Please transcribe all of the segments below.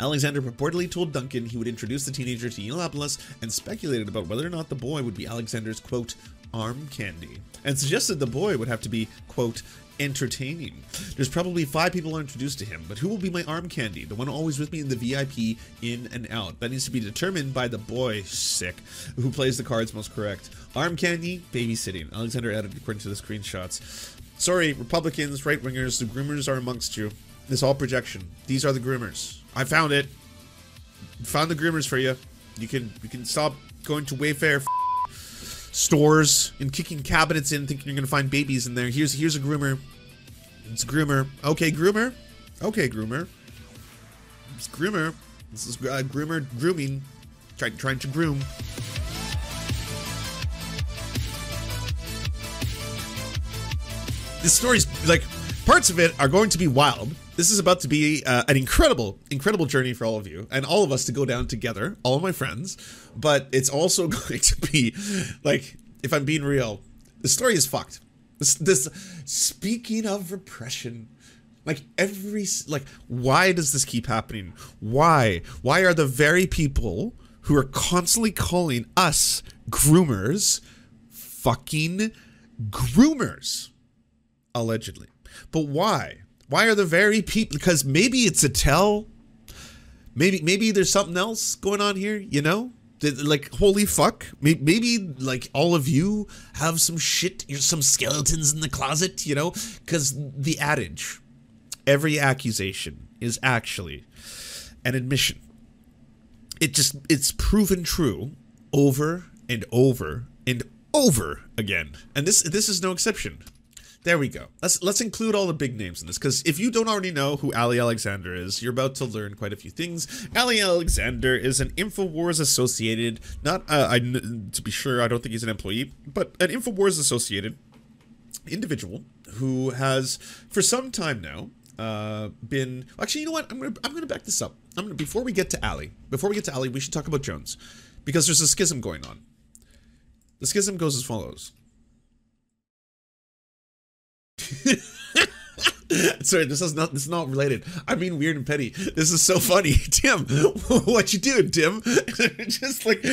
Alexander purportedly told Duncan he would introduce the teenager to Yiannopoulos and speculated about whether or not the boy would be Alexander's, quote, arm candy, and suggested the boy would have to be, quote, entertaining. There's probably five people introduced to him, but who will be my arm candy? The one always with me in the VIP, in and out. That needs to be determined by the boy, sick, who plays the cards most correct. Arm candy, babysitting. Alexander added according to the screenshots. Sorry, Republicans, right wingers, the groomers are amongst you. This all projection. These are the groomers. I found it. Found the groomers for you. You can you can stop going to Wayfair stores and kicking cabinets in, thinking you're gonna find babies in there. Here's here's a groomer. It's a groomer. Okay, groomer. Okay, groomer. It's groomer. This is uh, groomer grooming. Trying trying to groom. This story's like parts of it are going to be wild. This is about to be uh, an incredible, incredible journey for all of you and all of us to go down together, all of my friends. But it's also going to be like, if I'm being real, the story is fucked. This, this speaking of repression, like every like, why does this keep happening? Why? Why are the very people who are constantly calling us groomers fucking groomers? Allegedly. But why? Why are the very people? Because maybe it's a tell. Maybe maybe there's something else going on here. You know, like holy fuck. Maybe like all of you have some shit. You're some skeletons in the closet. You know, because the adage, every accusation is actually an admission. It just it's proven true over and over and over again. And this this is no exception. There we go. Let's let's include all the big names in this because if you don't already know who Ali Alexander is, you're about to learn quite a few things. Ali Alexander is an Infowars associated, not uh, I, to be sure, I don't think he's an employee, but an Infowars associated individual who has for some time now uh, been actually you know what I'm gonna I'm gonna back this up. I'm gonna before we get to Ali, before we get to Ali, we should talk about Jones because there's a schism going on. The schism goes as follows. Sorry, this is not this is not related. I mean weird and petty. This is so funny. Tim, what you doing, Tim? Just like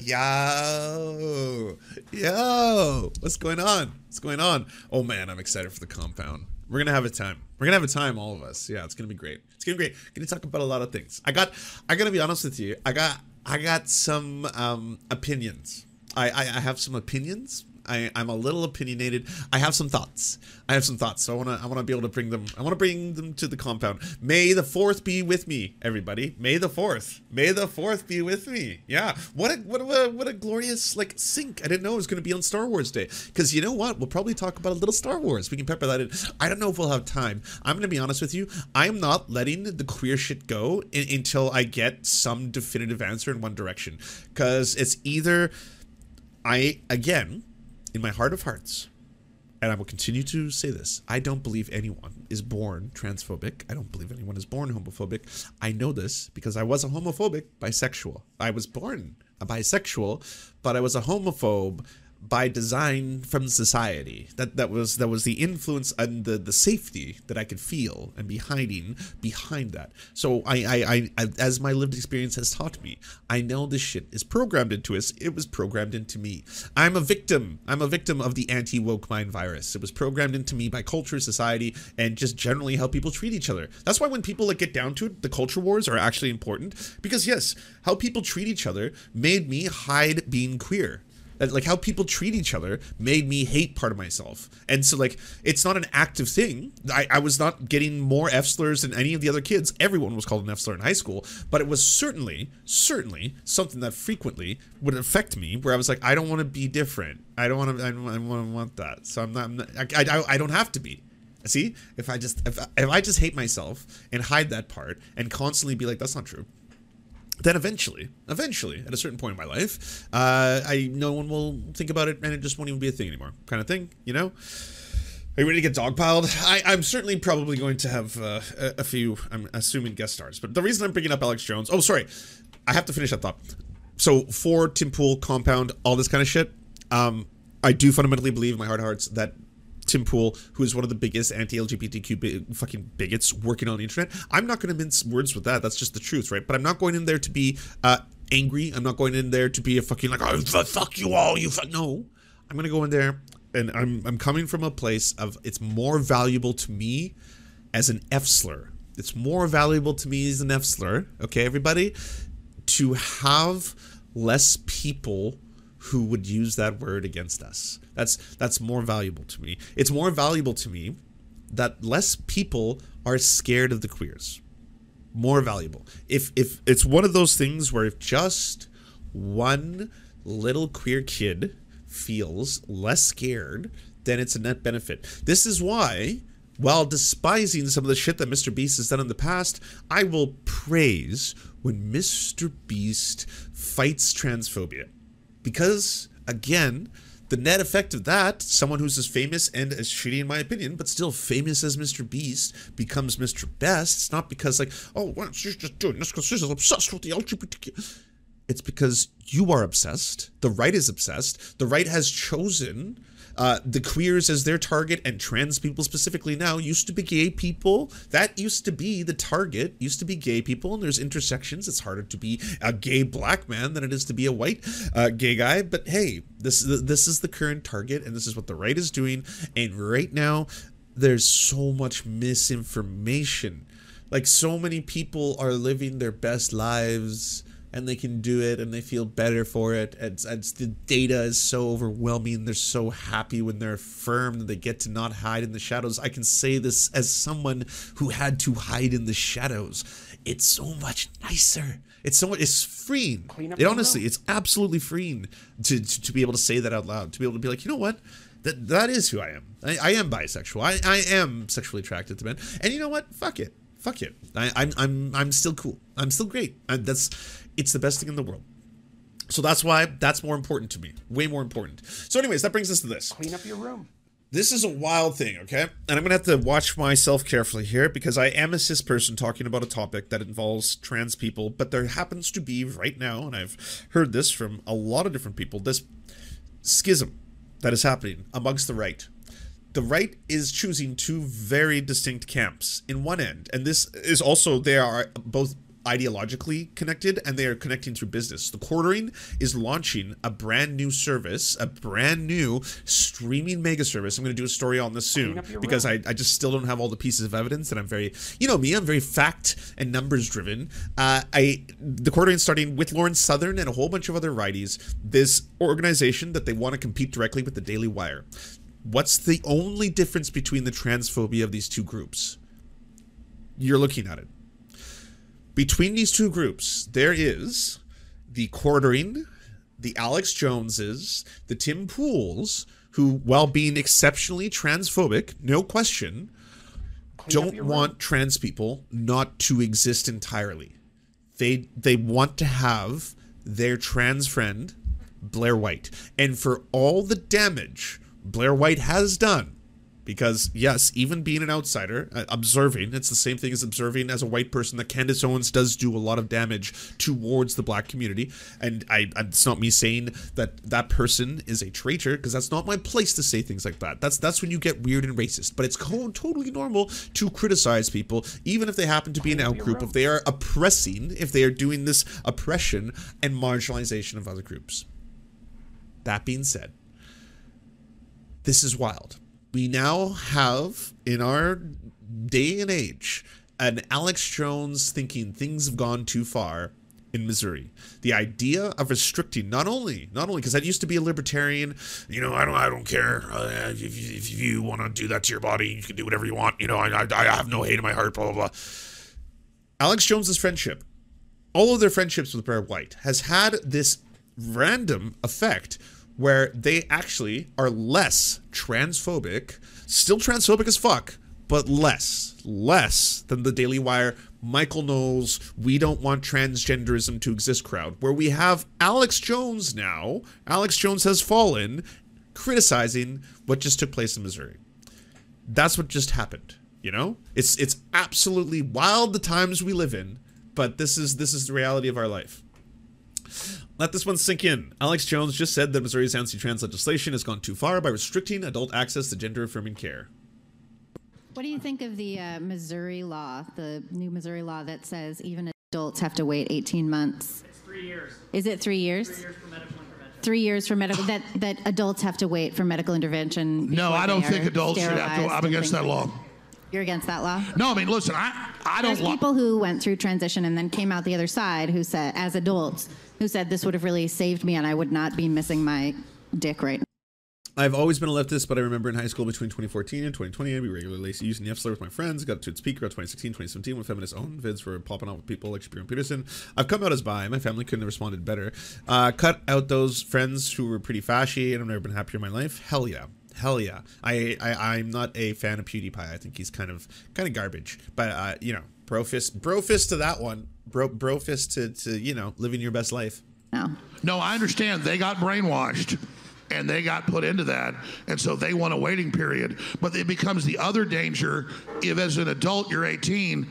Yo. Yo. What's going on? What's going on? Oh man, I'm excited for the compound. We're gonna have a time. We're gonna have a time, all of us. Yeah, it's gonna be great. It's gonna be great. Gonna talk about a lot of things. I got I gotta be honest with you. I got I got some um opinions. I, I, I have some opinions I, I'm a little opinionated. I have some thoughts. I have some thoughts. So I wanna I wanna be able to bring them. I wanna bring them to the compound. May the fourth be with me, everybody. May the fourth. May the fourth be with me. Yeah. What a what a what a glorious like sync. I didn't know it was gonna be on Star Wars Day. Because you know what? We'll probably talk about a little Star Wars. We can pepper that in. I don't know if we'll have time. I'm gonna be honest with you. I am not letting the queer shit go in, until I get some definitive answer in one direction. Because it's either I again in my heart of hearts, and I will continue to say this, I don't believe anyone is born transphobic. I don't believe anyone is born homophobic. I know this because I was a homophobic bisexual. I was born a bisexual, but I was a homophobe by design from society. That that was that was the influence and the the safety that I could feel and be hiding behind that. So I I, I as my lived experience has taught me, I know this shit is programmed into us. It was programmed into me. I'm a victim. I'm a victim of the anti woke mind virus. It was programmed into me by culture, society, and just generally how people treat each other. That's why when people like get down to it, the culture wars are actually important because yes, how people treat each other made me hide being queer like how people treat each other made me hate part of myself. And so like it's not an active thing. I, I was not getting more f slurs than any of the other kids. Everyone was called an f slur in high school. But it was certainly certainly something that frequently would affect me where i was like i don't want to be different. I don't want to i don't, want to want that. So i'm not, I'm not I, I, I don't have to be. See? If i just if, if i just hate myself and hide that part and constantly be like that's not true then eventually, eventually, at a certain point in my life, uh, I no one will think about it, and it just won't even be a thing anymore, kind of thing. You know. Are you ready to get dogpiled? I, am certainly probably going to have uh, a, a, few, I'm assuming, guest stars. But the reason I'm bringing up Alex Jones, oh, sorry, I have to finish that thought. So, for Tim Pool, Compound, all this kind of shit, um, I do fundamentally believe in my heart of hearts that Tim Pool, who is one of the biggest anti-LGBTQ fucking bigots working on the internet. I'm not going to mince words with that. That's just the truth, right? But I'm not going in there to be uh, angry. I'm not going in there to be a fucking like, oh, fuck you all, you fuck. No, I'm going to go in there, and I'm I'm coming from a place of it's more valuable to me as an F slur. It's more valuable to me as an F slur. Okay, everybody, to have less people who would use that word against us. That's that's more valuable to me. It's more valuable to me that less people are scared of the queers. More valuable. If if it's one of those things where if just one little queer kid feels less scared, then it's a net benefit. This is why while despising some of the shit that Mr. Beast has done in the past, I will praise when Mr. Beast fights transphobia. Because, again, the net effect of that, someone who's as famous and as shitty in my opinion, but still famous as Mr. Beast, becomes Mr. Best. It's not because like, oh, well, she's just doing this because she's obsessed with the LGBTQ. It's because you are obsessed. The right is obsessed. The right has chosen uh, the queers as their target and trans people specifically now used to be gay people. That used to be the target, used to be gay people, and there's intersections. It's harder to be a gay black man than it is to be a white uh, gay guy. But hey, this this is the current target, and this is what the right is doing. And right now, there's so much misinformation. Like so many people are living their best lives and they can do it and they feel better for it. And, and the data is so overwhelming. They're so happy when they're affirmed that they get to not hide in the shadows. I can say this as someone who had to hide in the shadows. It's so much nicer. It's so much, it's freeing. It honestly, it's absolutely freeing to, to, to be able to say that out loud, to be able to be like, you know what? That, that is who I am. I, I am bisexual. I, I am sexually attracted to men. And you know what? Fuck it fuck it. I, I'm I'm I'm still cool. I'm still great. I, that's it's the best thing in the world. So that's why that's more important to me. Way more important. So, anyways, that brings us to this. Clean up your room. This is a wild thing, okay? And I'm gonna have to watch myself carefully here because I am a cis person talking about a topic that involves trans people, but there happens to be right now, and I've heard this from a lot of different people, this schism that is happening amongst the right. The right is choosing two very distinct camps in one end, and this is also they are both ideologically connected and they are connecting through business. The Quartering is launching a brand new service, a brand new streaming mega service. I'm going to do a story on this soon because I, I just still don't have all the pieces of evidence and I'm very, you know me, I'm very fact and numbers driven. Uh, I The Quartering starting with Lauren Southern and a whole bunch of other righties, this organization that they want to compete directly with the Daily Wire. What's the only difference between the transphobia of these two groups? You're looking at it between these two groups, there is the quartering, the Alex Joneses, the Tim Pools, who, while being exceptionally transphobic, no question, don't want trans people not to exist entirely. They they want to have their trans friend Blair White, and for all the damage Blair White has done because yes, even being an outsider, uh, observing, it's the same thing as observing as a white person that Candace Owens does do a lot of damage towards the black community. And I, it's not me saying that that person is a traitor because that's not my place to say things like that. That's that's when you get weird and racist. But it's totally normal to criticize people, even if they happen to be an outgroup, if they are oppressing, if they are doing this oppression and marginalization of other groups. That being said, this is wild we now have in our day and age an Alex Jones thinking things have gone too far in Missouri. The idea of restricting not only not only because that used to be a libertarian, you know, I don't I don't care uh, if, if you want to do that to your body, you can do whatever you want. You know, I, I have no hate in my heart. Blah blah blah. Alex Jones's friendship, all of their friendships with Blair White, has had this random effect where they actually are less transphobic, still transphobic as fuck, but less, less than the Daily Wire, Michael Knowles, we don't want transgenderism to exist crowd, where we have Alex Jones now, Alex Jones has fallen, criticizing what just took place in Missouri. That's what just happened, you know? It's it's absolutely wild the times we live in, but this is this is the reality of our life. Let this one sink in. Alex Jones just said that Missouri's anti-trans legislation has gone too far by restricting adult access to gender-affirming care. What do you think of the uh, Missouri law, the new Missouri law that says even adults have to wait 18 months? It's three years. Is it three years? Three years for medical intervention. Three years for medical that that adults have to wait for medical intervention. No, I don't think adults should have to. I'm against things that like law. You're against that law. No, I mean, listen, I I There's don't. Li- people who went through transition and then came out the other side who said, as adults, who said this would have really saved me and I would not be missing my dick right now. I've always been a leftist, but I remember in high school between 2014 and 2020, I'd be regularly using the F slur with my friends. Got to its peak around 2016, 2017 when feminists own vids were popping off with people like Shapiro and Peterson. I've come out as bi. My family couldn't have responded better. Uh, cut out those friends who were pretty fashy, and I've never been happier in my life. Hell yeah. Hell yeah. I, I, I'm not a fan of PewDiePie. I think he's kind of kind of garbage. But, uh, you know, brofist, brofist to that one. Bro, brofist to, to, you know, living your best life. No. no, I understand. They got brainwashed. And they got put into that, and so they want a waiting period. But it becomes the other danger if, as an adult, you're 18,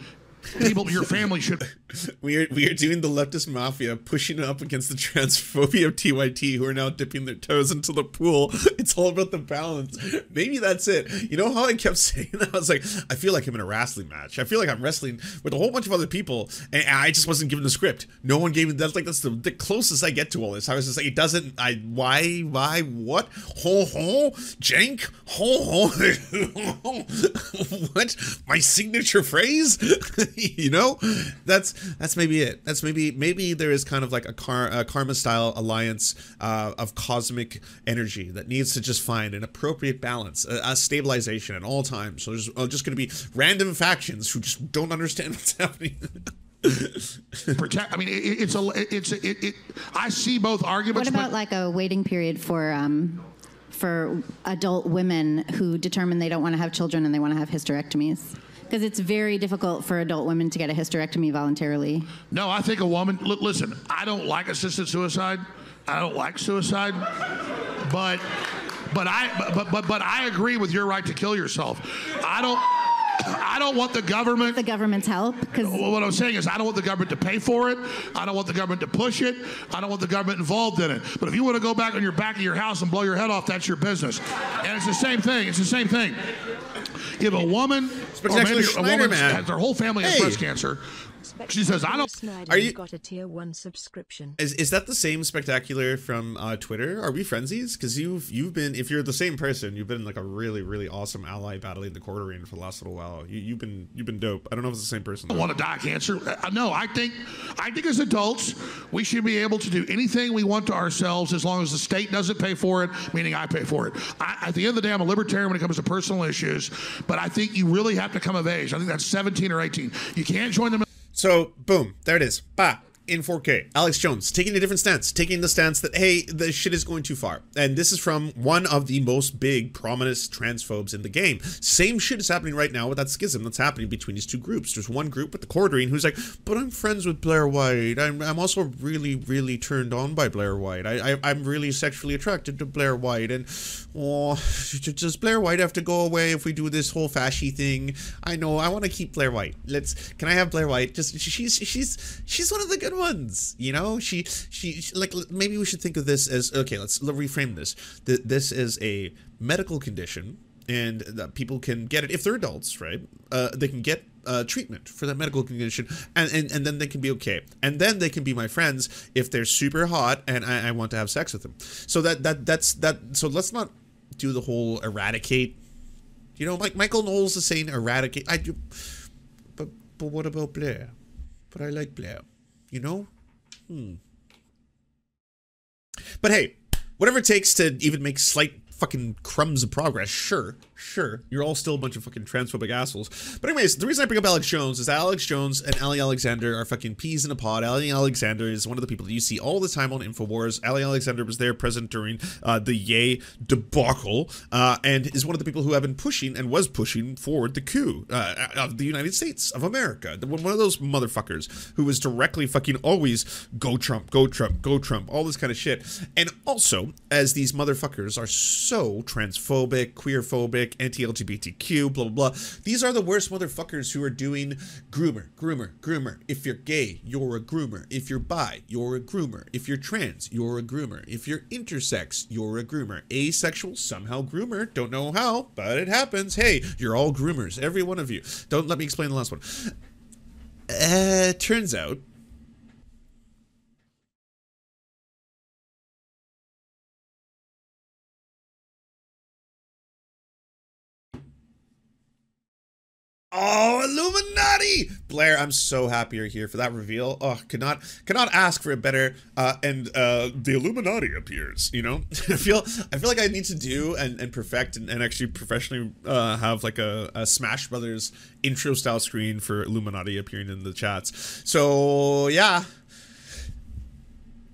people, your family should We are we are doing the leftist mafia pushing up against the transphobia of TYT who are now dipping their toes into the pool. It's all about the balance. Maybe that's it. You know how I kept saying that? I was like, I feel like I'm in a wrestling match. I feel like I'm wrestling with a whole bunch of other people, and I just wasn't given the script. No one gave me that's like that's the, the closest I get to all this. I was just like, it doesn't. I why why what ho ho jank ho ho what my signature phrase? you know, that's that's maybe it. That's maybe maybe there is kind of like a, car, a karma style alliance uh, of cosmic energy that needs to just find an appropriate balance, a, a stabilization at all times. So there's uh, just going to be random factions who just don't understand what's happening. protect. I mean, it, it's a, it's a, it, it. I see both arguments. What about but like a waiting period for um, for adult women who determine they don't want to have children and they want to have hysterectomies? Because it's very difficult for adult women to get a hysterectomy voluntarily. no, I think a woman. Li- listen, I don't like assisted suicide. I don't like suicide, but but I but but but I agree with your right to kill yourself. I don't. I don't want the government. The government's help, because what I'm saying is, I don't want the government to pay for it. I don't want the government to push it. I don't want the government involved in it. But if you want to go back on your back of your house and blow your head off, that's your business. And it's the same thing. It's the same thing. If a woman, or Spectacular maybe a woman has their whole family has Hey. breast cancer, she says, "I don't." Snyder Are you- got a tier one subscription. Is, is that the same spectacular from uh, Twitter? Are we frenzies? Because you've you've been if you're the same person, you've been like a really really awesome ally battling the Quartering for the last little while. You, you've been you've been dope. I don't know if it's the same person. I want to die of cancer. Uh, no, I think, I think as adults, we should be able to do anything we want to ourselves as long as the state doesn't pay for it, meaning I pay for it. I, at the end of the day, I'm a libertarian when it comes to personal issues, but I think you really have to come of age. I think that's 17 or 18. You can't join the So boom, there it is. Bah. In 4K, Alex Jones taking a different stance, taking the stance that hey, the shit is going too far, and this is from one of the most big, prominent transphobes in the game. Same shit is happening right now with that schism that's happening between these two groups. There's one group with the quartering who's like, "But I'm friends with Blair White. I'm, I'm also really, really turned on by Blair White. I, I I'm really sexually attracted to Blair White, and oh, does Blair White have to go away if we do this whole fashy thing? I know I want to keep Blair White. Let's. Can I have Blair White? Just she's she's she's one of the good ones. You know, she she, she like maybe we should think of this as okay. Let's reframe this. Th- This is a medical condition, and people can get it if they're adults, right? Uh, they can get uh, treatment for that medical condition, and, and and then they can be okay, and then they can be my friends if they're super hot and I, I want to have sex with them. So that that that's that. So let's not do the whole eradicate. You know, like Michael Knowles is saying eradicate. I do, but but what about Blair? But I like Blair. You know. Hmm. But hey, whatever it takes to even make slight fucking crumbs of progress, sure, sure. You're all still a bunch of fucking transphobic assholes. But anyways, the reason I bring up Alex Jones is Alex Jones and Ali Alexander are fucking peas in a pod. Ali Alexander is one of the people that you see all the time on Infowars. Ali Alexander was there present during uh, the Yay debacle, uh, and is one of the people who have been pushing and was pushing forward the coup uh, of the United States of America. One of those motherfuckers who was directly fucking always go Trump, go Trump, go Trump, all this kind of shit. And also, as these motherfuckers are so transphobic, queerphobic, anti-LGBTQ, blah blah blah. These are the worst motherfuckers who are doing groomer, groomer, groomer. If you're gay, you're a groomer. If you're bi, you're a groomer. If you're trans, you're a groomer. If you're intersex, you're a groomer. Asexual, somehow groomer. Don't know how, but it happens. Hey, you're all groomers, every one of you. Don't let me explain the last one. Uh, turns out Oh, Illuminati! Blair, I'm so happy you're here for that reveal. Oh, cannot cannot ask for a better. Uh, and uh, the Illuminati appears. You know, I feel I feel like I need to do and, and perfect and, and actually professionally uh, have like a, a Smash Brothers intro style screen for Illuminati appearing in the chats. So yeah,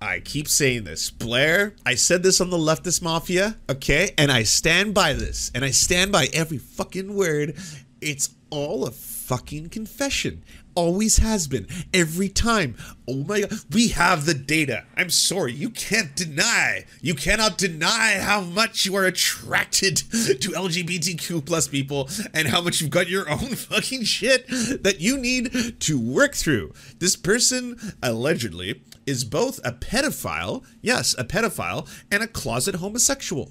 I keep saying this. Blair, I said this on the leftist mafia, okay? And I stand by this. And I stand by every fucking word. It's all a fucking confession. Always has been. Every time. Oh my god. We have the data. I'm sorry. You can't deny. You cannot deny how much you are attracted to LGBTQ plus people and how much you've got your own fucking shit that you need to work through. This person allegedly is both a pedophile, yes, a pedophile, and a closet homosexual.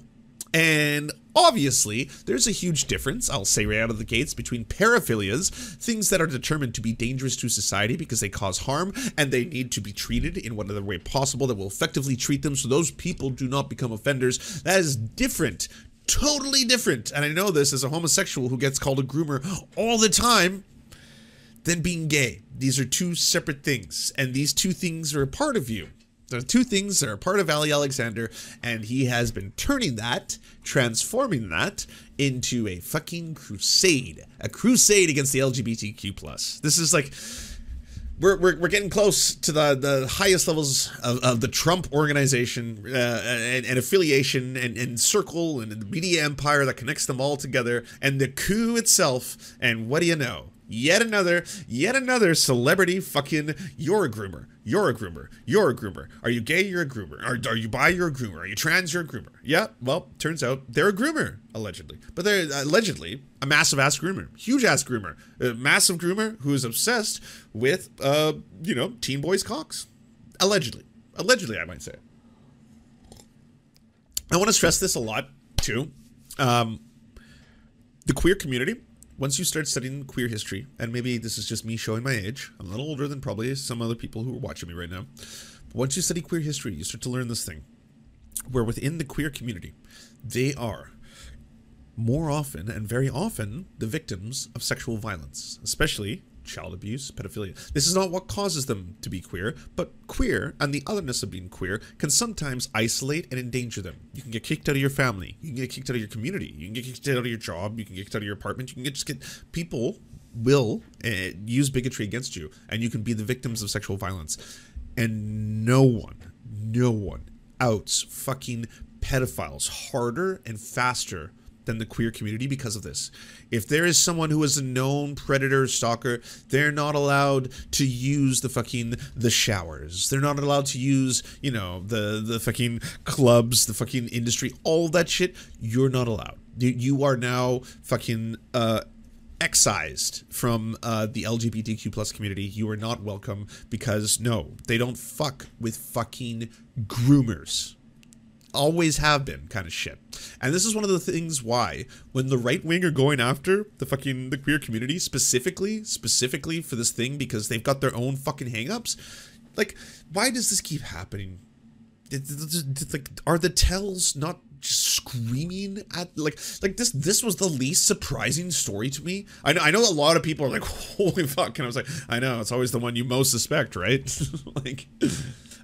And obviously, there's a huge difference, I'll say right out of the gates, between paraphilias, things that are determined to be dangerous to society because they cause harm and they need to be treated in whatever way possible that will effectively treat them so those people do not become offenders. That is different. Totally different. And I know this as a homosexual who gets called a groomer all the time than being gay. These are two separate things, and these two things are a part of you. Two things that are part of Ali Alexander, and he has been turning that, transforming that into a fucking crusade, a crusade against the LGBTQ plus. This is like we're, we're, we're getting close to the, the highest levels of, of the Trump organization uh, and, and affiliation and, and circle and the media empire that connects them all together and the coup itself. And what do you know? Yet another, yet another celebrity fucking, you're groomer. You're a groomer. You're a groomer. Are you gay? You're a groomer. Are, are you bi? You're a groomer. Are you trans? You're a groomer. Yeah, well, turns out they're a groomer, allegedly. But they're allegedly a massive ass groomer. Huge ass groomer. A massive groomer who is obsessed with, uh, you know, teen boys' cocks. Allegedly. Allegedly, I might say. I want to stress this a lot, too. Um, the queer community once you start studying queer history, and maybe this is just me showing my age, I'm a little older than probably some other people who are watching me right now. But once you study queer history, you start to learn this thing where within the queer community, they are more often and very often the victims of sexual violence, especially child abuse, pedophilia. This is not what causes them to be queer, but queer and the otherness of being queer can sometimes isolate and endanger them. You can get kicked out of your family, you can get kicked out of your community, you can get kicked out of your job, you can get kicked out of your apartment, you can get, just get people will uh, use bigotry against you and you can be the victims of sexual violence. And no one, no one outs fucking pedophiles harder and faster than the queer community because of this. If there is someone who is a known predator stalker, they're not allowed to use the fucking the showers. They're not allowed to use, you know, the the fucking clubs, the fucking industry, all that shit. You're not allowed. You, you are now fucking uh excised from uh, the LGBTQ plus community. You are not welcome because no, they don't fuck with fucking groomers always have been kind of shit. And this is one of the things why when the right wing are going after the fucking the queer community specifically, specifically for this thing because they've got their own fucking hangups, like why does this keep happening? Like are the tells not just screaming at like like this this was the least surprising story to me i know i know a lot of people are like holy fuck and i was like i know it's always the one you most suspect right like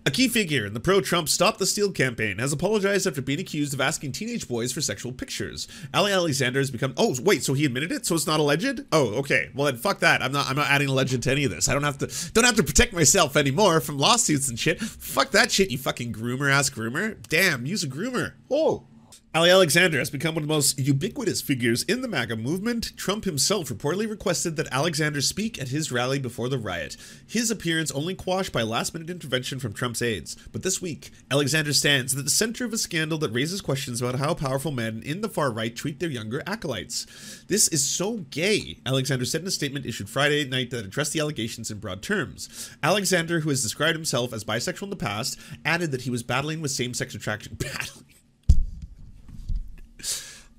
a key figure in the pro Trump Stop the Steal campaign has apologized after being accused of asking teenage boys for sexual pictures. Ali Alexander has become Oh, wait, so he admitted it? So it's not alleged? Oh, okay. Well then fuck that. I'm not I'm not adding alleged to any of this. I don't have to don't have to protect myself anymore from lawsuits and shit. Fuck that shit, you fucking groomer ass groomer. Damn, use a groomer. Oh. Ali Alexander has become one of the most ubiquitous figures in the MAGA movement. Trump himself reportedly requested that Alexander speak at his rally before the riot. His appearance only quashed by last minute intervention from Trump's aides. But this week, Alexander stands at the center of a scandal that raises questions about how powerful men in the far right treat their younger acolytes. This is so gay, Alexander said in a statement issued Friday night that addressed the allegations in broad terms. Alexander, who has described himself as bisexual in the past, added that he was battling with same sex attraction. Battling.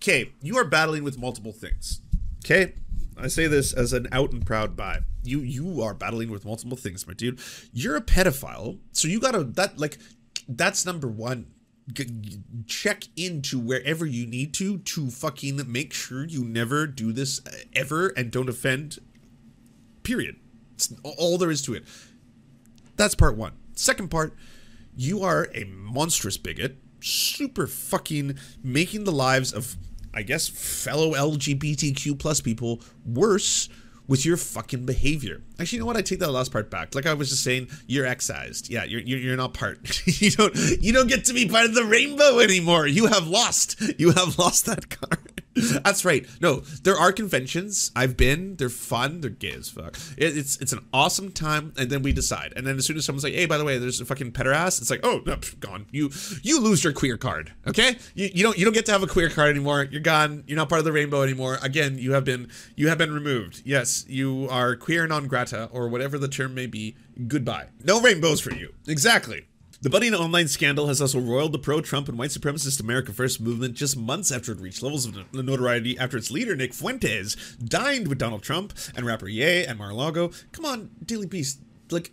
Okay, you are battling with multiple things. Okay? I say this as an out and proud bi. You you are battling with multiple things, my dude. You're a pedophile, so you gotta that like that's number one. G- check into wherever you need to to fucking make sure you never do this ever and don't offend. Period. It's all there is to it. That's part one. Second part, you are a monstrous bigot, super fucking making the lives of, I guess, fellow LGBTQ plus people worse with your fucking behavior. Actually, you know what? I take that last part back. Like I was just saying, you're excised. Yeah, you're you're, you're not part. you don't you don't get to be part of the rainbow anymore. You have lost. You have lost that card. That's right. No, there are conventions. I've been. They're fun. They're gay as fuck. It, it's it's an awesome time, and then we decide. And then as soon as someone's like, "Hey, by the way, there's a fucking pederast," it's like, "Oh, no, pff, gone. You you lose your queer card. Okay, you, you don't you don't get to have a queer card anymore. You're gone. You're not part of the rainbow anymore. Again, you have been you have been removed. Yes, you are queer non grata or whatever the term may be. Goodbye. No rainbows for you. Exactly. The budding online scandal has also roiled the pro Trump and white supremacist America First movement just months after it reached levels of notoriety after its leader, Nick Fuentes, dined with Donald Trump and rapper Ye and Mar-a-Lago. Come on, Daily Beast. Like,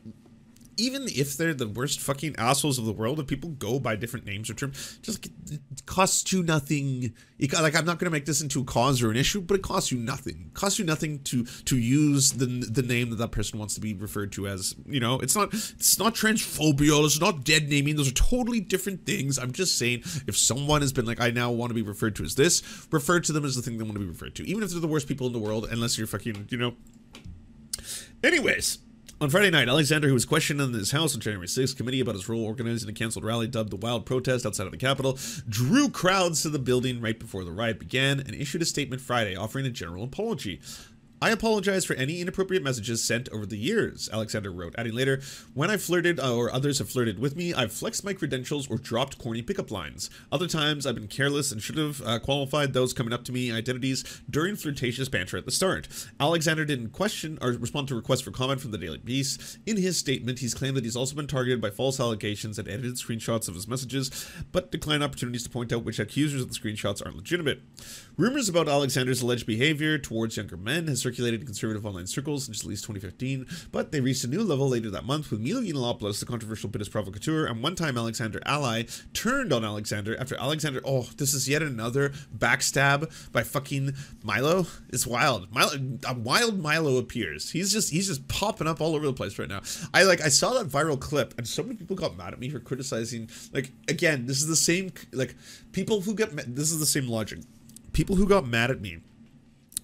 even if they're the worst fucking assholes of the world, if people go by different names or terms, just it costs you nothing. It, like I'm not going to make this into a cause or an issue, but it costs you nothing. It costs you nothing to to use the the name that that person wants to be referred to as. You know, it's not it's not transphobia. It's not dead naming. Those are totally different things. I'm just saying, if someone has been like, I now want to be referred to as this, refer to them as the thing they want to be referred to, even if they're the worst people in the world, unless you're fucking, you know. Anyways. On Friday night, Alexander, who was questioned in his house on January 6th, committee about his role organizing a canceled rally dubbed the Wild Protest outside of the Capitol, drew crowds to the building right before the riot began and issued a statement Friday offering a general apology. I apologize for any inappropriate messages sent over the years, Alexander wrote, adding later, When I've flirted uh, or others have flirted with me, I've flexed my credentials or dropped corny pickup lines. Other times, I've been careless and should have uh, qualified those coming up to me identities during flirtatious banter at the start. Alexander didn't question or respond to requests for comment from the Daily Beast. In his statement, he's claimed that he's also been targeted by false allegations and edited screenshots of his messages, but declined opportunities to point out which accusers of the screenshots aren't legitimate. Rumors about Alexander's alleged behavior towards younger men has circulated in conservative online circles since at least 2015, but they reached a new level later that month with Milo Yiannopoulos, the controversial British provocateur, and one-time Alexander ally, turned on Alexander after Alexander. Oh, this is yet another backstab by fucking Milo. It's wild. Milo, a wild Milo appears. He's just he's just popping up all over the place right now. I like I saw that viral clip, and so many people got mad at me for criticizing. Like again, this is the same like people who get this is the same logic. People who got mad at me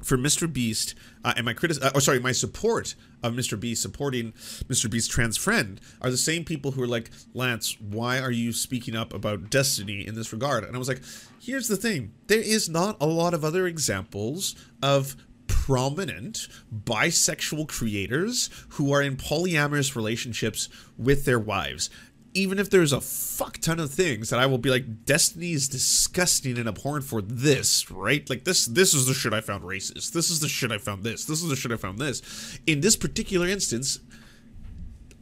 for Mr. Beast uh, and my critic, uh, or sorry, my support of Mr. Beast supporting Mr. Beast's trans friend are the same people who are like, Lance, why are you speaking up about Destiny in this regard? And I was like, here's the thing: there is not a lot of other examples of prominent bisexual creators who are in polyamorous relationships with their wives even if there's a fuck ton of things that I will be like, Destiny is disgusting and abhorrent for this, right? Like this, this is the shit I found racist. This is the shit I found this. This is the shit I found this. In this particular instance,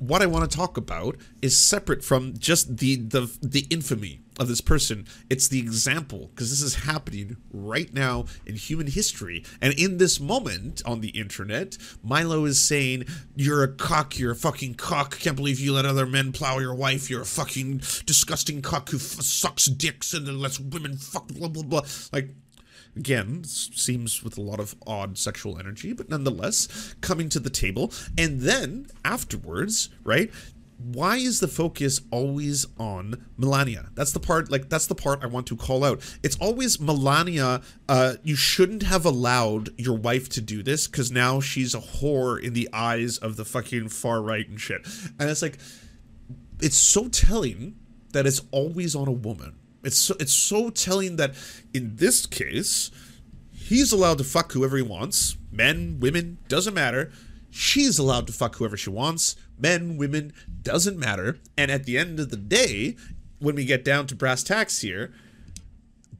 what I want to talk about is separate from just the the the infamy of this person. It's the example because this is happening right now in human history, and in this moment on the internet, Milo is saying, "You're a cock. You're a fucking cock. Can't believe you let other men plow your wife. You're a fucking disgusting cock who f- sucks dicks and then lets women fuck." Blah blah blah. Like again seems with a lot of odd sexual energy but nonetheless coming to the table and then afterwards right why is the focus always on Melina? That's the part, like, that's the part I want to call out. It's always Melina. Uh, you shouldn't have allowed your wife to do this because now she's a whore in the eyes of the fucking far right and shit. And it's like, it's so telling that it's always on a woman It's so, it's so telling that in this case, he's allowed to fuck whoever he wants, men, women, doesn't matter. She's allowed to fuck whoever she wants, men, women, doesn't matter. And at the end of the day, when we get down to brass tacks here,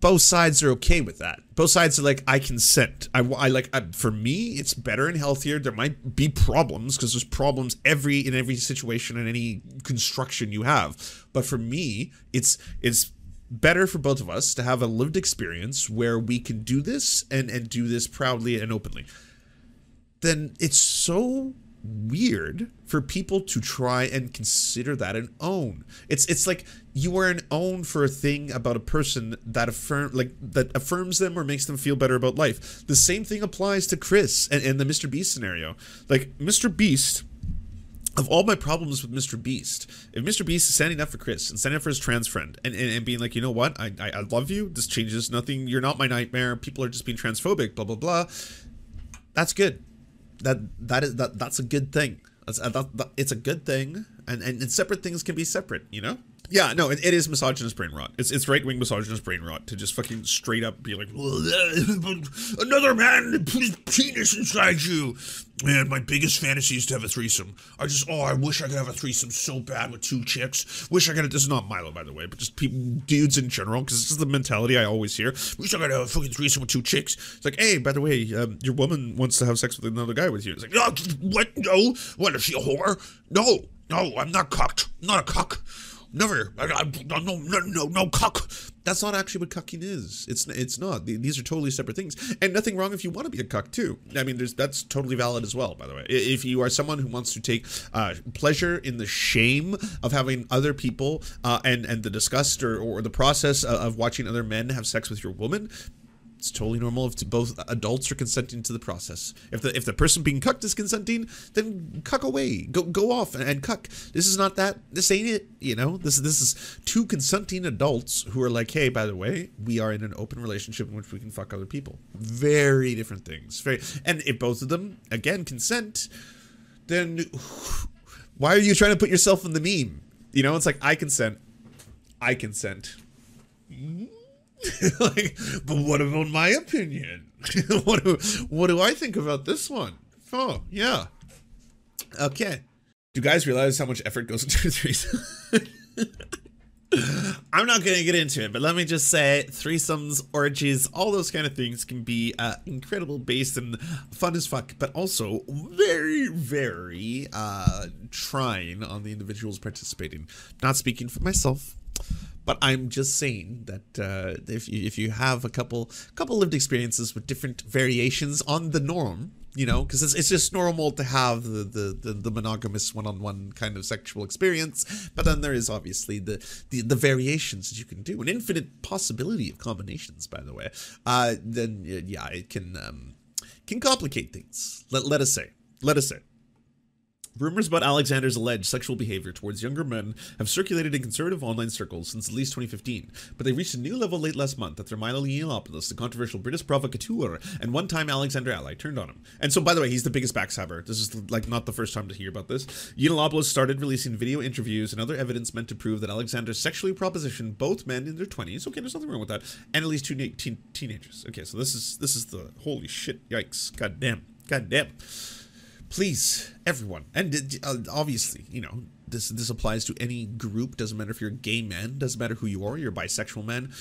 both sides are okay with that. Both sides are like, I consent. I, I like. I, for me, it's better and healthier. There might be problems because there's problems every in every situation and any construction you have. But for me, it's it's better for both of us to have a lived experience where we can do this and and do this proudly and openly. Then it's so weird for people to try and consider that an own. It's it's like you are an own for a thing about a person that affirm like that affirms them or makes them feel better about life. The same thing applies to Chris and, and the Mr. Beast scenario. Like Mr. Beast of all my problems with Mr. Beast, if Mr. Beast is standing up for Chris and standing up for his trans friend and, and, and being like, you know what, I, I, I love you, this changes nothing, you're not my nightmare, people are just being transphobic, blah, blah, blah, that's good that that is that that's a good thing. That's, that, that, it's a good thing, and, and and separate things can be separate. You know. Yeah, no, it, it is misogynist brain rot. It's it's right wing misogynist brain rot to just fucking straight up be like, another man put his penis inside you. Man, my biggest fantasy is to have a threesome. I just, oh, I wish I could have a threesome so bad with two chicks. Wish I could. This is not Milo, by the way, but just people, dudes in general, because this is the mentality I always hear. Wish I could have a fucking threesome with two chicks. It's like, hey, by the way, um, your woman wants to have sex with another guy with you. It's like, no, what? No, what? Is she a whore? No, no, I'm not cocked. I'm not a cock. Never. No, no, no, no, cuck. That's not actually what cucking is. It's it's not. These are totally separate things, and nothing wrong if you want to be a cuck too. I mean, there's that's totally valid as well. By the way, if you are someone who wants to take uh, pleasure in the shame of having other people uh, and and the disgust or, or the process of watching other men have sex with your woman, it's totally normal if both adults are consenting to the process. If the if the person being cucked is consenting, then cuck away. Go go off and, and cuck. This is not that. This ain't it. You know. This this is two consenting adults who are like, hey, by the way, we are in an open relationship in which we can fuck other people. Very different things. Very. And if both of them again consent, then why are you trying to put yourself in the meme? You know, it's like I consent. I consent. like, but what about my opinion? what do what do I think about this one? Oh, yeah. Okay. Do you guys realize how much effort goes into threesomes? I'm not going to get into it, but let me just say threesomes, orgies, all those kind of things can be uh, incredible based and fun as fuck, but also very, very uh, trying on the individuals participating. Not speaking for myself, but I'm just saying that uh, if you, if you have a couple couple lived experiences with different variations on the norm, you know, because it's, it's just normal to have the the, the, the monogamous one on one kind of sexual experience, but then there is obviously the, the the variations that you can do, an infinite possibility of combinations. By the way, uh, then yeah, it can um, can complicate things. Let let us say, let us say. Rumors about Alexander's alleged sexual behavior towards younger men have circulated in conservative online circles since at least 2015, but they reached a new level late last month after Milo Yiannopoulos, the controversial British provocateur and one-time Alexander ally, turned on him. And so, by the way, he's the biggest backstabber. This is like not the first time to hear about this. Yiannopoulos started releasing video interviews and other evidence meant to prove that Alexander sexually propositioned both men in their 20s. Okay, there's nothing wrong with that, and at least two teen- teenagers. Okay, so this is this is the holy shit, yikes, god damn, god damn please, everyone, and uh, obviously, you know, this this applies to any group. Doesn't matter if you're gay man. Doesn't matter who you are. You're bisexual man.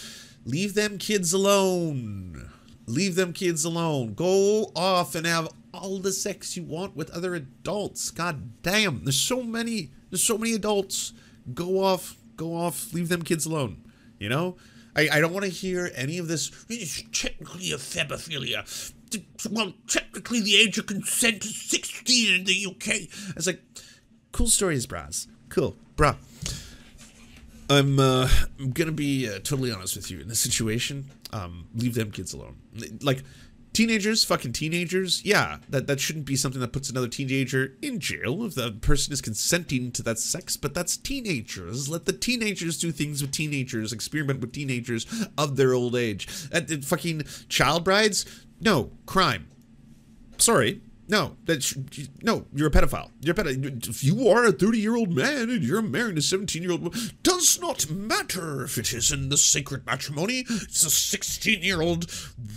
Leave them kids alone. Leave them kids alone. Go off and have all the sex you want with other adults. God damn, there's so many. There's so many adults. Go off. Go off. Leave them kids alone. You know. I, I don't want to hear any of this. It's technically a ephebophilia well, technically the age of consent is 16 in the UK. I was like, cool stories, bras. Cool, bra. I'm uh, I'm gonna be uh, totally honest with you. In this situation, um, leave them kids alone. Like teenagers, fucking teenagers. Yeah, that that shouldn't be something that puts another teenager in jail if the person is consenting to that sex. But that's teenagers. Let the teenagers do things with teenagers. Experiment with teenagers of their old age. Uh, fucking child brides no, crime. Sorry. No, that sh- no, you're a pedophile. You're a pedophile. If you are a 30 year old man and you're marrying a 17 year old woman, does not matter if it is in the sacred matrimony. It's a 16 year old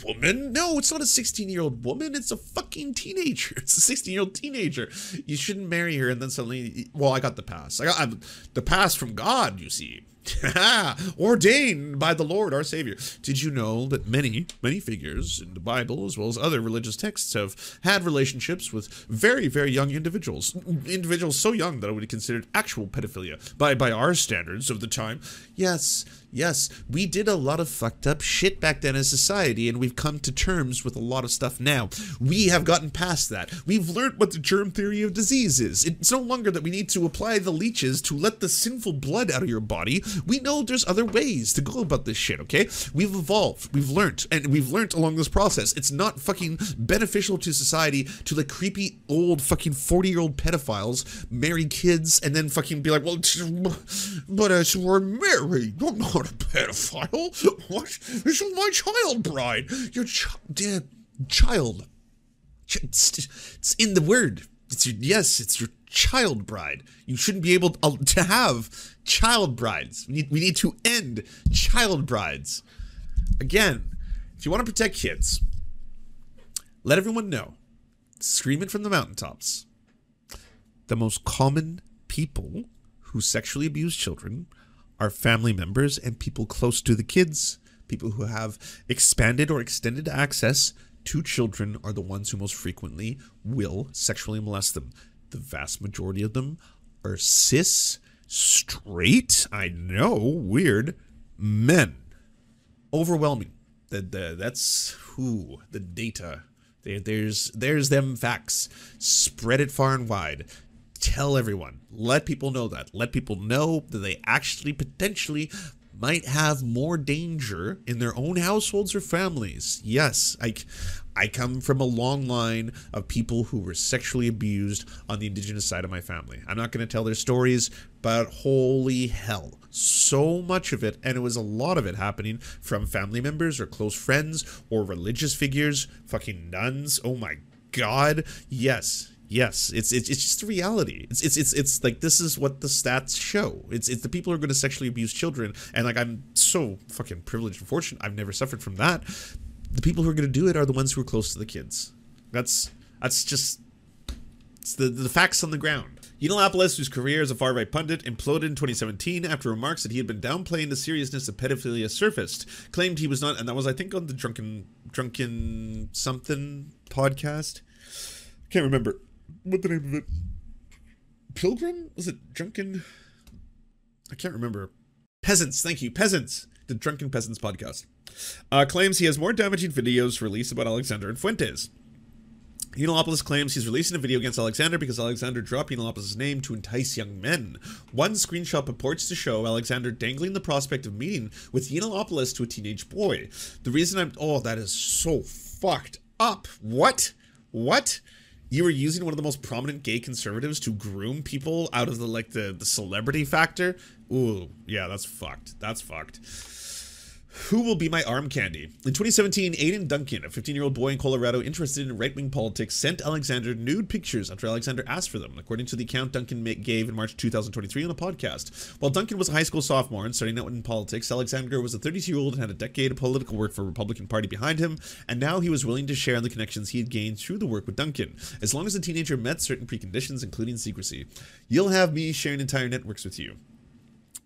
woman. No, it's not a 16 year old woman. It's a fucking teenager. It's a 16 year old teenager. You shouldn't marry her and then suddenly, well, I got the pass. I got I, the pass from God, you see. ordained by the Lord our Savior. Did you know that many, many figures in the Bible, as well as other religious texts, have had relationships with very, very young individuals? Individuals so young that it would be considered actual pedophilia by, by our standards of the time. Yes, yes, we did a lot of fucked up shit back then as society, and we've come to terms with a lot of stuff now. We have gotten past that. We've learned what the germ theory of disease is. It's no longer that we need to apply the leeches to let the sinful blood out of your body. We know there's other ways to go about this shit, okay? We've evolved, we've learned, and we've learned along this process. It's not fucking beneficial to society to let creepy old fucking 40 year old pedophiles marry kids and then fucking be like, well, but as we're married, not a pedophile. What? This is my child bride. Your ch- dear child. Ch- It's, it's in the word. It's your, yes, it's your child bride. You shouldn't be able to, to have child brides. We need, we need to end child brides. Again, if you want to protect kids, let everyone know. Scream it from the mountaintops. The most common people who sexually abuse children are family members and people close to the kids. People who have expanded or extended access to children are the ones who most frequently will sexually molest them. The vast majority of them are cis, straight, I know, weird, men. Overwhelming. The, the, that's who the data. There, there's there's them facts. Spread it far and wide. Tell everyone. Let people know that. Let people know that they actually potentially might have more danger in their own households or families. Yes, I, I come from a long line of people who were sexually abused on the indigenous side of my family. I'm not going to tell their stories, but holy hell. So much of it, and it was a lot of it happening from family members or close friends or religious figures, fucking nuns. Oh my god. Yes, Yes, it's it's it's just a reality. It's it's it's it's like this is what the stats show. It's it's the people who are going to sexually abuse children, and like I'm so fucking privileged and fortunate. I've never suffered from that. The people who are going to do it are the ones who are close to the kids. That's that's just it's the the facts on the ground. Yiannopoulos, whose career as a far right pundit imploded in 2017 after remarks that he had been downplaying the seriousness of pedophilia surfaced, claimed he was not, and that was I think on the drunken drunken something podcast. Can't remember what the name of it. Pilgrim? Was it Drunken? I can't remember. Peasants, thank you. Peasants. The Drunken Peasants podcast. Uh, claims he has more damaging videos released about Alexander and Fuentes. Yiannopoulos claims he's releasing a video against Alexander because Alexander dropped Yiannopoulos' name to entice young men. One screenshot purports to show Alexander dangling the prospect of meeting with Yiannopoulos to a teenage boy. The reason I'm... Oh, that is so fucked up. What? What? You were using one of the most prominent gay conservatives to groom people out of the like the the celebrity factor. Ooh, yeah, that's fucked. That's fucked. Who will be my arm candy? In 2017, Aiden Duncan, a 15 year old boy in Colorado interested in right wing politics, sent Alexander nude pictures after Alexander asked for them, according to the account Duncan gave in March 2023 on a podcast. While Duncan was a high school sophomore and starting out in politics, Alexander was a 32 year old and had a decade of political work for the Republican Party behind him, and now he was willing to share the connections he had gained through the work with Duncan, as long as the teenager met certain preconditions, including secrecy. You'll have me sharing entire networks with you.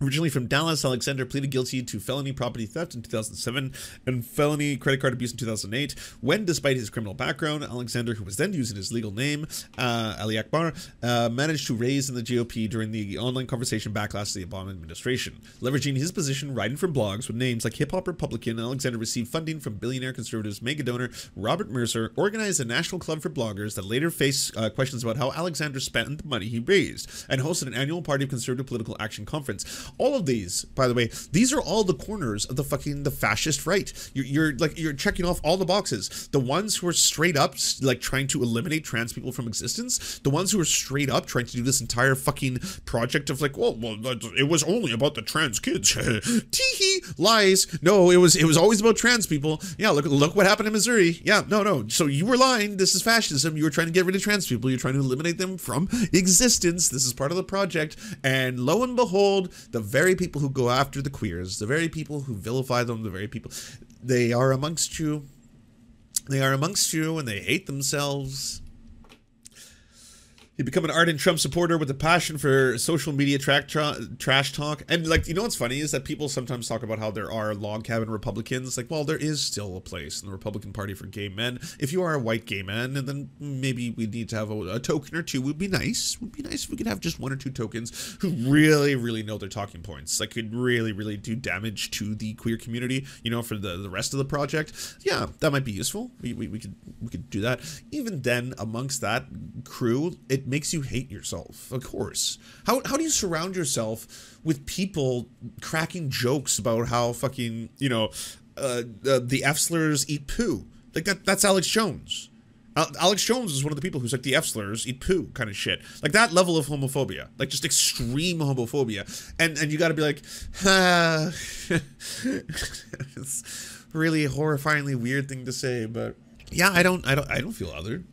Originally from Dallas, Alexander pleaded guilty to felony property theft in 2007 and felony credit card abuse in 2008. When, despite his criminal background, Alexander, who was then using his legal name, uh, Ali Akbar, uh, managed to raise in the GOP during the online conversation backlash to the Obama administration. Leveraging his position writing for blogs with names like Hip Hop Republican, Alexander received funding from billionaire conservatives mega donor Robert Mercer, organized a national club for bloggers that later faced uh, questions about how Alexander spent the money he raised, and hosted an annual Party of Conservative Political Action conference. All of these, by the way, these are all the corners of the fucking the fascist right. You're, you're like you're checking off all the boxes. The ones who are straight up like trying to eliminate trans people from existence. The ones who are straight up trying to do this entire fucking project of like, oh, well, well, it was only about the trans kids. Teehee lies. No, it was it was always about trans people. Yeah, look look what happened in Missouri. Yeah, no, no. So you were lying. This is fascism. You were trying to get rid of trans people. You're trying to eliminate them from existence. This is part of the project. And lo and behold, the very people who go after the queers, the very people who vilify them, the very people, they are amongst you. They are amongst you and they hate themselves. You become an ardent Trump supporter with a passion for social media tra- tra- trash talk. And, like, you know what's funny is that people sometimes talk about how there are log cabin Republicans. Like, well, there is still a place in the Republican Party for gay men. If you are a white gay man, and then maybe we need to have a, a token or two would be nice. Would be nice if we could have just one or two tokens who really, really know their talking points. Like, could really, really do damage to the queer community, you know, for the, the rest of the project. Yeah, that might be useful. We, we, we could we could do that. Even then, amongst that crew, it makes you hate yourself, of course. How, how do you surround yourself with people cracking jokes about how fucking, you know, uh, uh, the F slurs eat poo? Like, that that's Alex Jones. Alex Jones is one of the people who's like the F slurs eat poo kind of shit. Like that level of homophobia, like just extreme homophobia. And and you got to be like, ah. it's really horrifyingly weird thing to say, but yeah, I don't I don't I don't feel othered.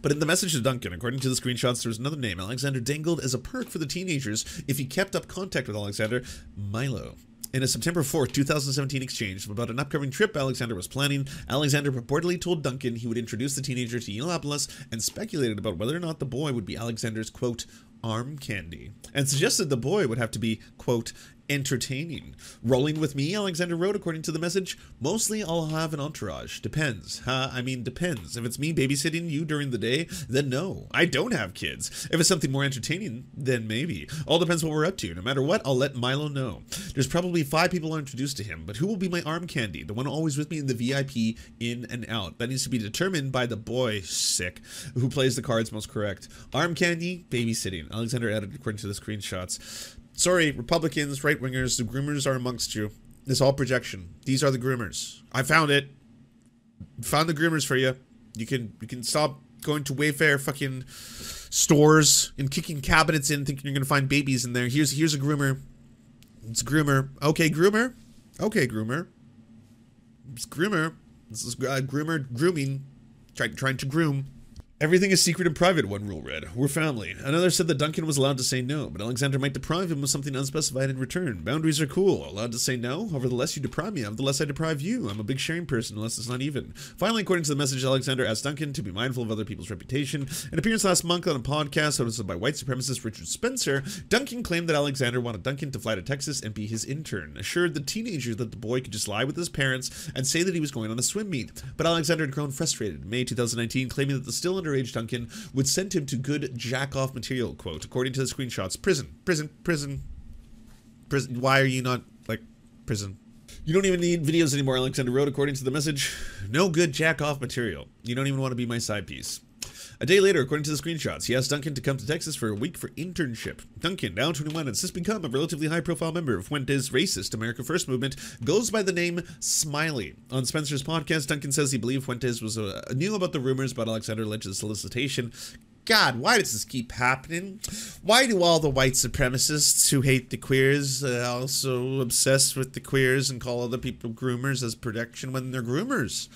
But in the message to Duncan, according to the screenshots, there was another name Alexander dangled as a perk for the teenagers if he kept up contact with Alexander Milo. In a September 4th, 2017 exchange about an upcoming trip Alexander was planning, Alexander purportedly told Duncan he would introduce the teenager to Yiannopoulos and speculated about whether or not the boy would be Alexander's, quote, arm candy, and suggested the boy would have to be, quote, entertaining. Rolling with me, Alexander wrote, according to the message, mostly I'll have an entourage. Depends. Huh? I mean, depends. If it's me babysitting you during the day, then no. I don't have kids. If it's something more entertaining, then maybe. All depends what we're up to. No matter what, I'll let Milo know. There's probably five people i introduced to him, but who will be my arm candy? The one always with me in the VIP, in and out. That needs to be determined by the boy, sick, who plays the cards most correct. Arm candy, babysitting. Alexander added according to the screenshots. Sorry, Republicans, right wingers, the groomers are amongst you. It's all projection. These are the groomers. I found it. Found the groomers for you. You can you can stop going to Wayfair fucking stores and kicking cabinets in, thinking you're gonna find babies in there. Here's here's a groomer. It's a groomer. Okay, groomer. Okay, groomer. It's groomer. This is uh, groomer grooming. Trying trying to groom. Everything is secret and private, one rule read. We're family. Another said that Duncan was allowed to say no, but Alexander might deprive him of something unspecified in return. Boundaries are cool. Allowed to say no? However, the less you deprive me of, the less I deprive you. I'm a big sharing person, unless it's not even. Finally, according to the message, Alexander asked Duncan to be mindful of other people's reputation. An appearance last month on a podcast hosted by white supremacist Richard Spencer, Duncan claimed that Alexander wanted Duncan to fly to Texas and be his intern, assured the teenager that the boy could just lie with his parents and say that he was going on a swim meet. But Alexander had grown frustrated in May 2019, claiming that the still underage Duncan would send him to good jack off material, quote, according to the screenshots. Prison, prison, prison, prison. Why are you not like prison? You don't even need videos anymore, Alexander wrote, according to the message. No good jack off material. You don't even want to be my side piece. A day later, according to the screenshots, he asked Duncan to come to Texas for a week for internship. Duncan, now 21 and since become a relatively high profile member of Fuentes' racist America First movement, goes by the name Smiley. On Spencer's podcast, Duncan says he believed Fuentes was uh, knew about the rumors about Alexander Lynch's solicitation. God, why does this keep happening? Why do all the white supremacists who hate the queers uh, also obsess with the queers and call other people groomers as protection when they're groomers?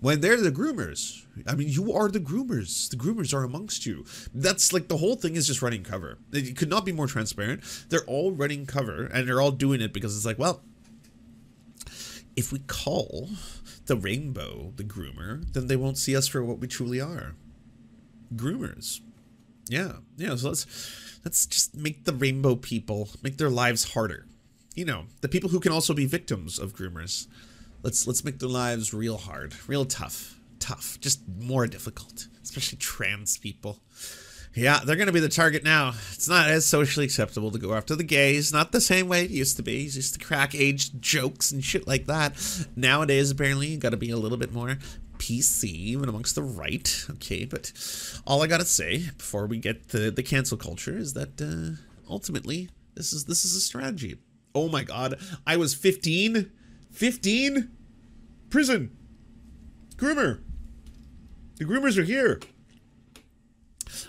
When they're the groomers. I mean, you are the groomers. The groomers are amongst you. That's like the whole thing is just running cover. It could not be more transparent. They're all running cover and they're all doing it because it's like, well, if we call the rainbow the groomer, then they won't see us for what we truly are. Groomers. Yeah. Yeah, so let's let's just make the rainbow people make their lives harder. You know, the people who can also be victims of groomers let's let's make their lives real hard, real tough, tough, just more difficult, especially trans people. Yeah, they're going to be the target now. It's not as socially acceptable to go after the gays, not the same way it used to be. It's just to crack age jokes and shit like that. Nowadays, apparently, you got to be a little bit more PC, even amongst the right. Okay, but all I got to say before we get the, the cancel culture is that uh, ultimately, This is this is a strategy. Oh my god. I was 15. 15? Prison. Groomer. The groomers are here.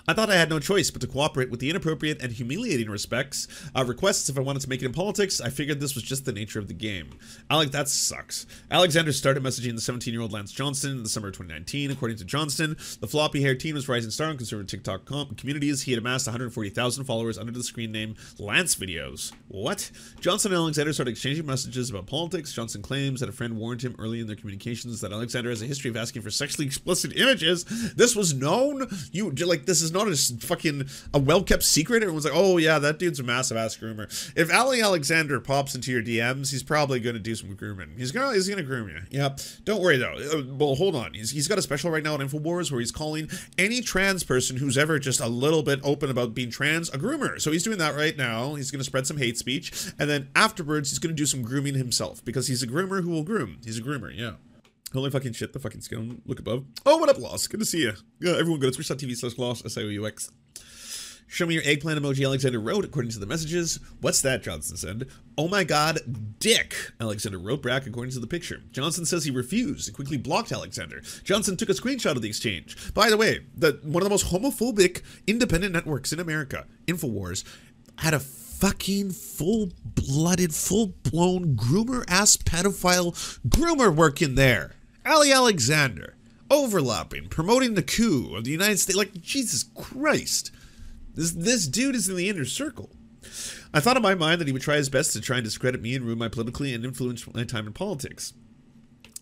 I thought I had no choice but to cooperate with the inappropriate and humiliating respects uh, requests if I wanted to make it in politics. I figured this was just the nature of the game. Alec, that sucks. Alexander started messaging the 17-year-old Lance Johnson in the summer of 2019. According to Johnson, the floppy-haired teen was rising star in conservative TikTok com- communities. He had amassed 140,000 followers under the screen name Lance Videos. What? Johnson and Alexander started exchanging messages about politics. Johnson claims that a friend warned him early in their communications that Alexander has a history of asking for sexually explicit images. This was known. You like this is not a fucking a well kept secret. Everyone's like, oh yeah, that dude's a massive ass groomer. If Ali Alexander pops into your DMs, he's probably going to do some grooming. He's gonna he's gonna groom you. Yeah. Don't worry though. Uh, well, hold on. He's he's got a special right now on Infowars where he's calling any trans person who's ever just a little bit open about being trans a groomer. So he's doing that right now. He's gonna spread some hate speech, and then afterwards he's gonna do some grooming himself because he's a groomer who will groom. He's a groomer. Yeah. Holy fucking shit, the fucking skin. Look above. Oh, what up, Loss? Good to see you. Yeah, everyone go to twitch.tv slash Loss, S-I-O-U-X. Show me your eggplant emoji, Alexander wrote, according to the messages. What's that, Johnson said. Oh my god, dick, Alexander wrote back, according to the picture. Johnson says he refused and quickly blocked Alexander. Johnson took a screenshot of the exchange. By the way, the one of the most homophobic independent networks in America, Infowars, had a fucking full-blooded, full-blown groomer-ass pedophile groomer working there. Ali Alexander. Overlapping, promoting the coup of the United States. Like, Jesus Christ. This this dude is in the inner circle. I thought in my mind that he would try his best to try and discredit me and ruin my politically and influence my time in politics.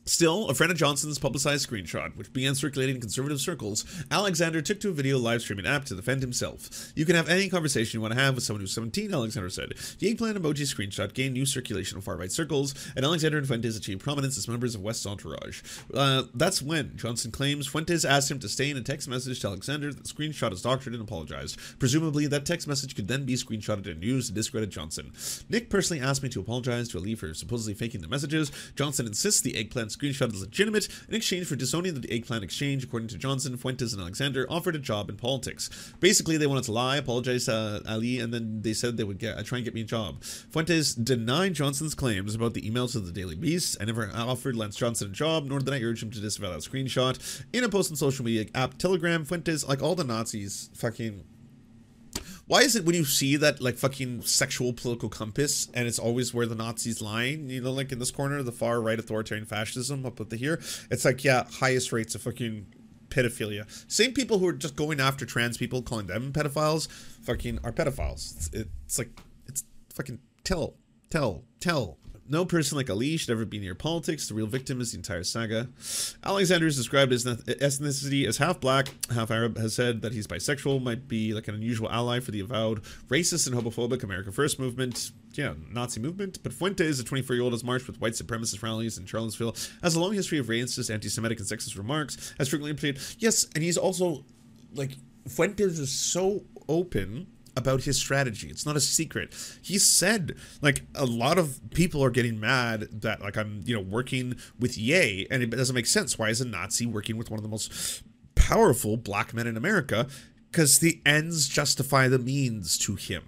Still, a friend of Johnson's publicized screenshot, which began circulating in conservative circles, Alexander took to a video live streaming app to defend himself. You can have any conversation you want to have with someone who's 17, Alexander said. The eggplant emoji screenshot gained new circulation in far right circles, and Alexander and Fuentes achieved prominence as members of West's entourage. Uh, that's when, Johnson claims, Fuentes asked him to stay in a text message to Alexander that the screenshot is doctored and apologized. Presumably, that text message could then be screenshotted and used to discredit Johnson. Nick personally asked me to apologize to Ali for supposedly faking the messages. Johnson insists the eggplant screenshot is legitimate in exchange for disowning the eggplant exchange. According to Johnson, Fuentes and Alexander offered a job in politics. Basically, they wanted to lie, apologize to Ali, and then they said they would get uh, try and get me a job. Fuentes denied Johnson's claims about the emails to the Daily Beast. I never offered Lance Johnson a job, nor did I urge him to disavow that screenshot. In a post on social media app Telegram, Fuentes, like all the Nazis, fucking why is it when you see that like fucking sexual political compass and it's always where the Nazis line, you know, like in this corner, the far right authoritarian fascism up at the here, it's like, yeah, highest rates of fucking pedophilia. Same people who are just going after trans people, calling them pedophiles, fucking are pedophiles. It's, it's like, it's fucking tell, tell, tell. No person like Ali should ever be near politics. The real victim is the entire saga. Alexander is described his ethnicity as half black, half Arab, has said that he's bisexual, might be like an unusual ally for the avowed racist and homophobic America First movement. Yeah, Nazi movement. But Fuentes, a 24 year old, has marched with white supremacist rallies in Charlottesville, has a long history of racist, anti Semitic, and sexist remarks, has frequently played. Yes, and he's also like, Fuentes is so open about his strategy. It's not a secret. He said like a lot of people are getting mad that like I'm, you know, working with Ye and it doesn't make sense. Why is a Nazi working with one of the most powerful black men in America? Cuz the ends justify the means to him.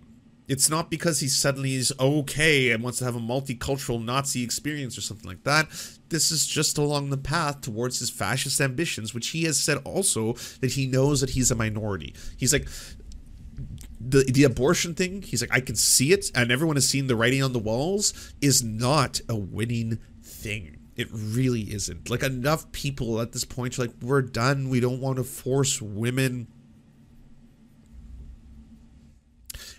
It's not because he suddenly is okay and wants to have a multicultural Nazi experience or something like that. This is just along the path towards his fascist ambitions, which he has said also that he knows that he's a minority. He's like, the the abortion thing he's like i can see it and everyone has seen the writing on the walls is not a winning thing. It really isn't. Like enough people at this point are like we're done. We don't want to force women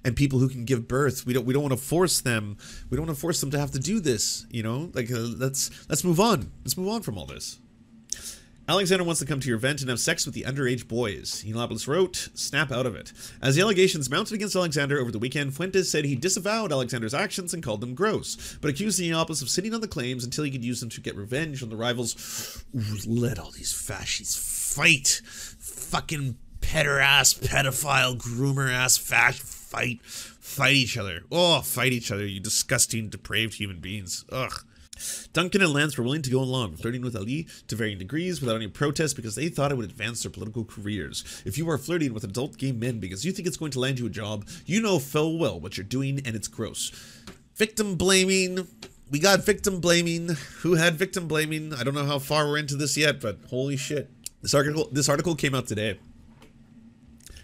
and people who can give birth. We don't we don't want to force them. We don't want to force them to have to do this you know? Like uh, let's let's move on. Let's move on from all this Alexander wants to come to your event and have sex with the underage boys. Yiannopoulos wrote, snap out of it. As the allegations mounted against Alexander over the weekend, Fuentes said he disavowed Alexander's actions and called them gross, but accused the of sitting on the claims until he could use them to get revenge on the rivals. Let all these fascists fight. Fucking peder-ass, pedophile, groomer-ass fascist fight. Fight each other. Oh, fight each other, you disgusting, depraved human beings. Ugh. Duncan and Lance were willing to go along, flirting with Ali to varying degrees without any protest because they thought it would advance their political careers. If you are flirting with adult gay men because you think it's going to land you a job, you know full well what you're doing and it's gross. Victim blaming. We got victim blaming. Who had victim blaming? I don't know how far we're into this yet, but holy shit. This article this article came out today.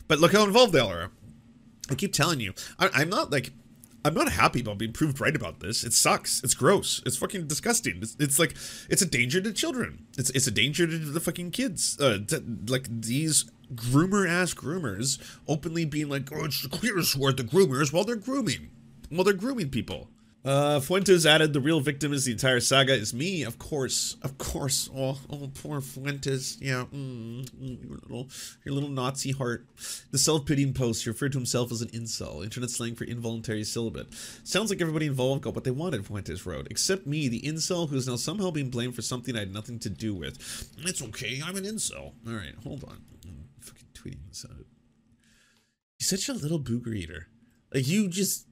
But look how involved they all are. I keep telling you, I, I'm not like I'm not happy about being proved right about this. It sucks. It's gross. It's fucking disgusting. It's, it's like it's a danger to children. It's it's a danger to the fucking kids. Uh, to, like these groomer ass groomers openly being like, oh, it's the clearest word, the groomers, while they're grooming, while they're grooming people. Uh, Fuentes added, the real victim is the entire saga is me, of course, of course. Oh, oh, poor Fuentes. Yeah, mm, mm, your little, your little Nazi heart. The self-pitying post referred to himself as an incel, internet slang for involuntary celibate. Sounds like everybody involved got what they wanted, Fuentes wrote, except me, the incel, who's now somehow being blamed for something I had nothing to do with. It's okay, I'm an incel. All right, hold on. I'm fucking tweeting this out. You're such a little booger eater. Like you just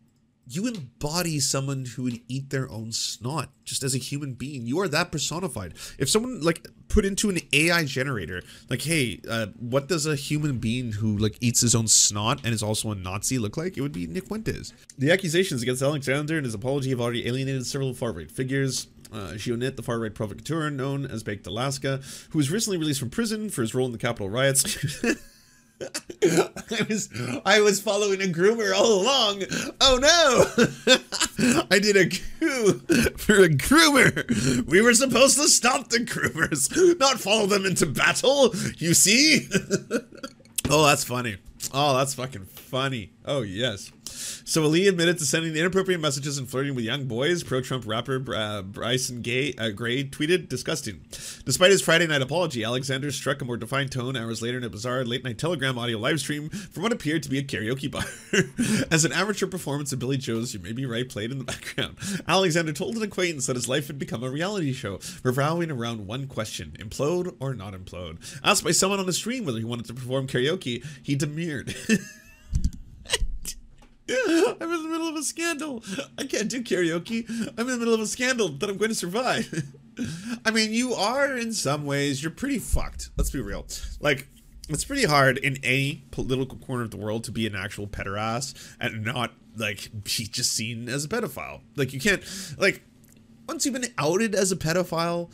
you embody someone who would eat their own snot just as a human being. You are that personified. If someone like put into an AI generator, like, hey, uh, what does a human being who like eats his own snot and is also a Nazi look like? It would be Nick Fuentes. The accusations against Alexander and his apology have already alienated several far-right figures. Uh, Gionet, the far-right provocateur known as Baked Alaska, who was recently released from prison for his role in the Capitol riots. I was I was following a groomer all along. Oh no! I did a coup for a groomer. We were supposed to stop the groomers, not follow them into battle. You see? oh, that's funny. Oh, that's fucking funny. Oh yes. So Ali admitted to sending inappropriate messages and flirting with young boys. Pro-Trump rapper uh, Bryson Gay, uh, Gray tweeted, "Disgusting." Despite his Friday night apology, Alexander struck a more defined tone hours later in a bizarre late-night Telegram audio live stream from what appeared to be a karaoke bar. As an amateur performance of Billy Joel's "You May Be Right" played in the background, Alexander told an acquaintance that his life had become a reality show, revolving around one question: implode or not implode. Asked by someone on the stream whether he wanted to perform karaoke, he demurred. I'm in the middle of a scandal. I can't do karaoke. I'm in the middle of a scandal that I'm going to survive. I mean, you are in some ways, you're pretty fucked. Let's be real. Like, it's pretty hard in any political corner of the world to be an actual pederast and not, like, be just seen as a pedophile. Like, you can't, like, once you've been outed as a pedophile,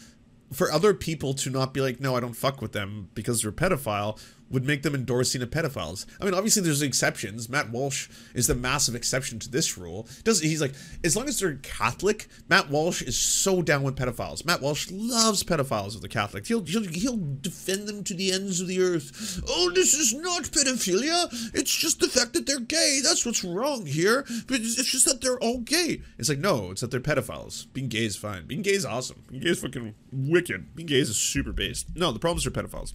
for other people to not be like, no, I don't fuck with them because they're a pedophile would make them endorsing of pedophiles. I mean, obviously there's exceptions. Matt Walsh is the massive exception to this rule. Does he's like, as long as they're Catholic, Matt Walsh is so down with pedophiles. Matt Walsh loves pedophiles with the Catholics. He'll, he'll he'll defend them to the ends of the earth. Oh, this is not pedophilia. It's just the fact that they're gay. That's what's wrong here. But it's, it's just that they're all gay. It's like no, it's that they're pedophiles. Being gay is fine. Being gay is awesome. Being gay is fucking wicked. Being gay is super based. No, the problems are pedophiles.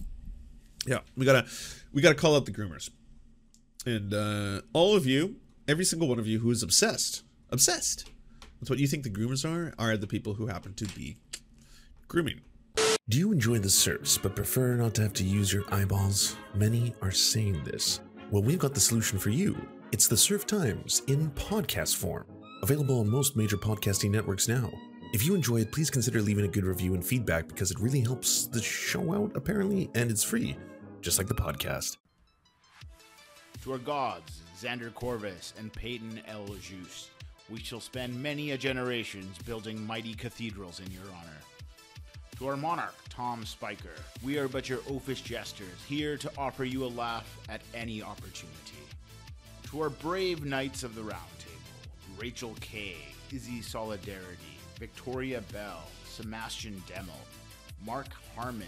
Yeah, we gotta we gotta call out the groomers, and uh, all of you, every single one of you who is obsessed, obsessed with what you think the groomers are, are the people who happen to be grooming. Do you enjoy the Serfs but prefer not to have to use your eyeballs? Many are saying this. Well, we've got the solution for you. It's the Serf Times in podcast form, available on most major podcasting networks now. If you enjoy it, please consider leaving a good review and feedback because it really helps the show out, apparently, and it's free, just like the podcast. To our gods, Xander Corvus and Peyton L. Juste, we shall spend many a generations building mighty cathedrals in your honor. To our monarch, Tom Spiker, we are but your oafish jesters, here to offer you a laugh at any opportunity. To our brave knights of the Round Table, Rachel K., Izzy Solidarity, Victoria Bell, Sebastian Demel, Mark Harmon,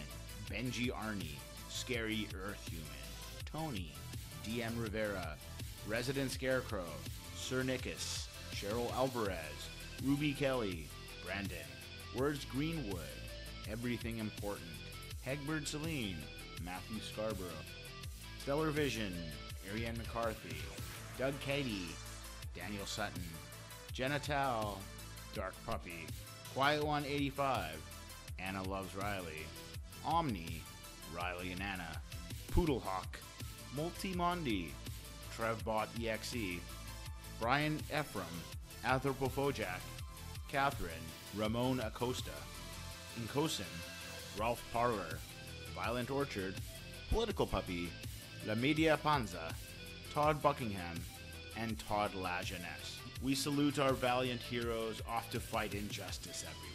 Benji Arnie, Scary Earth Human, Tony, DM Rivera, Resident Scarecrow, Sir Nickus, Cheryl Alvarez, Ruby Kelly, Brandon, Words Greenwood, Everything Important, Hegbert Celine, Matthew Scarborough, Stellar Vision, Ariane McCarthy, Doug Cady, Daniel Sutton, Jenna Tal, Dark Puppy, Quiet One 85, Anna Loves Riley, Omni, Riley and Anna, Poodlehawk, Multimondi, Trevbot EXE, Brian Ephraim, Anthropophojack, Catherine, Ramon Acosta, Incosin, Ralph Parler, Violent Orchard, Political Puppy, La Media Panza, Todd Buckingham, and Todd Lajeunesse. We salute our valiant heroes off to fight injustice everywhere.